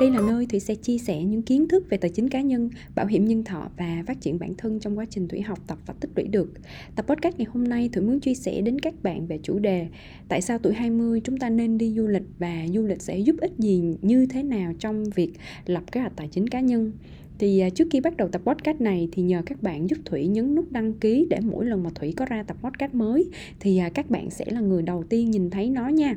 Đây là nơi Thủy sẽ chia sẻ những kiến thức về tài chính cá nhân, bảo hiểm nhân thọ và phát triển bản thân trong quá trình Thủy học tập và tích lũy được. Tập podcast ngày hôm nay Thủy muốn chia sẻ đến các bạn về chủ đề Tại sao tuổi 20 chúng ta nên đi du lịch và du lịch sẽ giúp ích gì như thế nào trong việc lập kế hoạch tài chính cá nhân. Thì à, trước khi bắt đầu tập podcast này thì nhờ các bạn giúp Thủy nhấn nút đăng ký để mỗi lần mà Thủy có ra tập podcast mới thì à, các bạn sẽ là người đầu tiên nhìn thấy nó nha.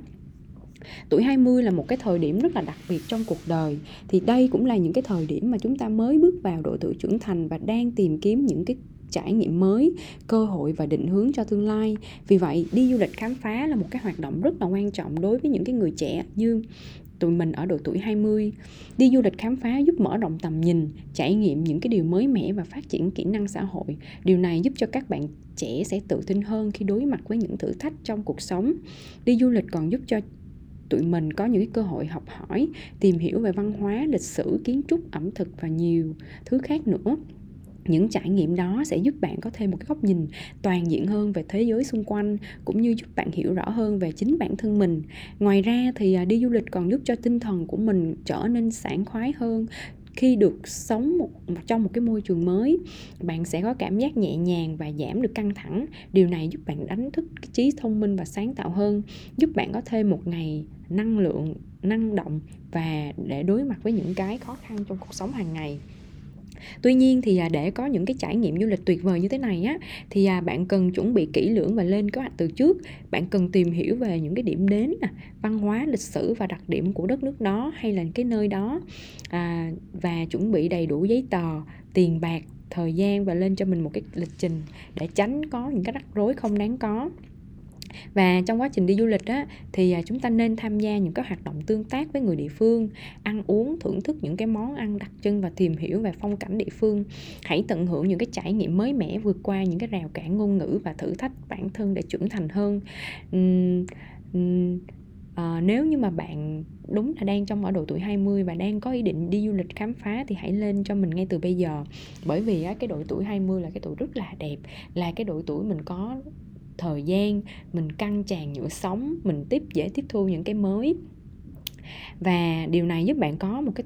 Tuổi 20 là một cái thời điểm rất là đặc biệt trong cuộc đời Thì đây cũng là những cái thời điểm mà chúng ta mới bước vào độ tuổi trưởng thành Và đang tìm kiếm những cái trải nghiệm mới, cơ hội và định hướng cho tương lai. Vì vậy, đi du lịch khám phá là một cái hoạt động rất là quan trọng đối với những cái người trẻ như tụi mình ở độ tuổi 20. Đi du lịch khám phá giúp mở rộng tầm nhìn, trải nghiệm những cái điều mới mẻ và phát triển kỹ năng xã hội. Điều này giúp cho các bạn trẻ sẽ tự tin hơn khi đối mặt với những thử thách trong cuộc sống. Đi du lịch còn giúp cho tụi mình có những cái cơ hội học hỏi, tìm hiểu về văn hóa, lịch sử, kiến trúc, ẩm thực và nhiều thứ khác nữa. Những trải nghiệm đó sẽ giúp bạn có thêm một cái góc nhìn toàn diện hơn về thế giới xung quanh, cũng như giúp bạn hiểu rõ hơn về chính bản thân mình. Ngoài ra thì à, đi du lịch còn giúp cho tinh thần của mình trở nên sảng khoái hơn khi được sống một, trong một cái môi trường mới bạn sẽ có cảm giác nhẹ nhàng và giảm được căng thẳng. Điều này giúp bạn đánh thức cái trí thông minh và sáng tạo hơn giúp bạn có thêm một ngày năng lượng năng động và để đối mặt với những cái khó khăn trong cuộc sống hàng ngày. Tuy nhiên thì à, để có những cái trải nghiệm du lịch tuyệt vời như thế này á thì à, bạn cần chuẩn bị kỹ lưỡng và lên kế hoạch từ trước. Bạn cần tìm hiểu về những cái điểm đến nè, văn hóa, lịch sử và đặc điểm của đất nước đó hay là cái nơi đó à, và chuẩn bị đầy đủ giấy tờ, tiền bạc, thời gian và lên cho mình một cái lịch trình để tránh có những cái rắc rối không đáng có và trong quá trình đi du lịch á thì à, chúng ta nên tham gia những cái hoạt động tương tác với người địa phương ăn uống thưởng thức những cái món ăn đặc trưng và tìm hiểu về phong cảnh địa phương. Hãy tận hưởng những cái trải nghiệm mới mẻ vượt qua những cái rào cản ngôn ngữ và thử thách bản thân để trưởng thành hơn. Uhm, uhm, À, nếu như mà bạn đúng là đang trong ở độ tuổi 20 và đang có ý định đi du lịch khám phá thì hãy lên cho mình ngay từ bây giờ. Bởi vì á, cái độ tuổi 20 là cái tuổi rất là đẹp là cái độ tuổi mình có thời gian mình căng tràn nhựa sống mình tiếp dễ tiếp thu những cái mới. Và điều này giúp bạn có một cái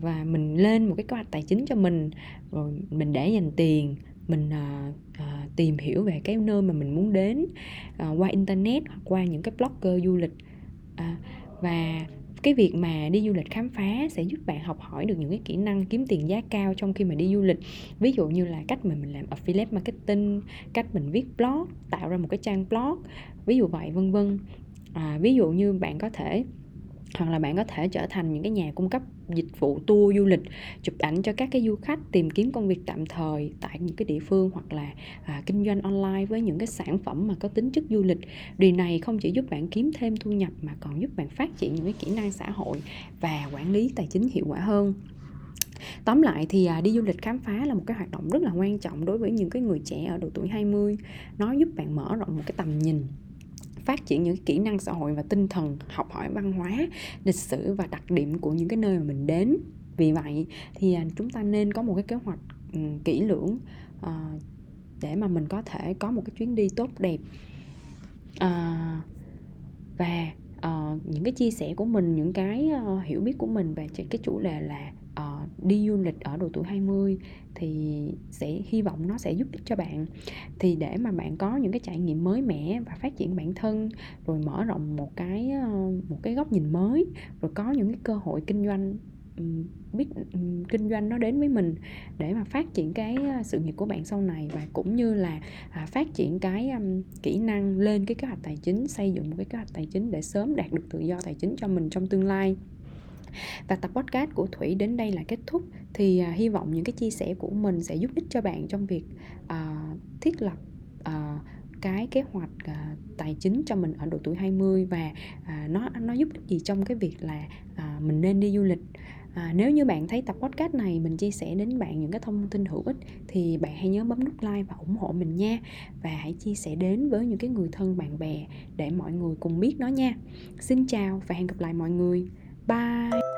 và mình lên một cái kế hoạch tài chính cho mình. Rồi mình để dành tiền mình uh, uh, tìm hiểu về cái nơi mà mình muốn đến uh, qua internet hoặc qua những cái blogger du lịch. Uh, và cái việc mà đi du lịch khám phá sẽ giúp bạn học hỏi được những cái kỹ năng kiếm tiền giá cao trong khi mà đi du lịch. Ví dụ như là cách mà mình làm affiliate marketing cách mình viết blog tạo ra một cái trang blog ví dụ vậy vân vân. À, ví dụ như bạn có thể hoặc là bạn có thể trở thành những cái nhà cung cấp dịch vụ tour du lịch chụp ảnh cho các cái du khách tìm kiếm công việc tạm thời tại những cái địa phương hoặc là à, kinh doanh online với những cái sản phẩm mà có tính chất du lịch điều này không chỉ giúp bạn kiếm thêm thu nhập mà còn giúp bạn phát triển những cái kỹ năng xã hội và quản lý tài chính hiệu quả hơn Tóm lại thì à, đi du lịch khám phá là một cái hoạt động rất là quan trọng đối với những cái người trẻ ở độ tuổi 20. Nó giúp bạn mở rộng một cái tầm nhìn phát triển những kỹ năng xã hội và tinh thần học hỏi văn hóa lịch sử và đặc điểm của những cái nơi mà mình đến. Vì vậy thì à, chúng ta nên có một cái kế hoạch ừ, kỹ lưỡng ờ, để mà mình có thể có một cái chuyến đi tốt đẹp. Ờ, và uh, những cái chia sẻ của mình những cái uh, hiểu biết của mình về cái chủ đề là đi du lịch ở độ tuổi 20 thì sẽ, hy vọng nó sẽ giúp ích cho bạn. Thì để mà bạn có những cái trải nghiệm mới mẻ và phát triển bản thân, rồi mở rộng một cái ờ, một cái góc nhìn mới, rồi có những cái cơ hội kinh doanh biết kinh doanh nó đến với mình để mà phát triển cái ờ, sự nghiệp của bạn sau này và cũng như là à, phát triển cái kỹ năng lên cái kế hoạch tài chính, xây dựng một cái kế hoạch tài chính để sớm đạt được tự do tài chính cho mình trong tương lai và tập podcast của Thủy đến đây là kết thúc. Thì uh, hy vọng những cái chia sẻ của mình sẽ giúp ích cho bạn trong việc uh, thiết lập uh, cái kế hoạch uh, tài chính cho mình ở độ tuổi 20 và uh, nó nó giúp ích gì trong cái việc là uh, mình nên đi du lịch. À, nếu như bạn thấy tập podcast này mình chia sẻ đến bạn những cái thông tin hữu ích thì bạn hãy nhớ bấm nút like và ủng hộ mình nha. Và hãy chia sẻ đến với những cái người thân bạn bè để mọi người cùng biết nó nha. Xin chào và hẹn gặp lại mọi người. Bye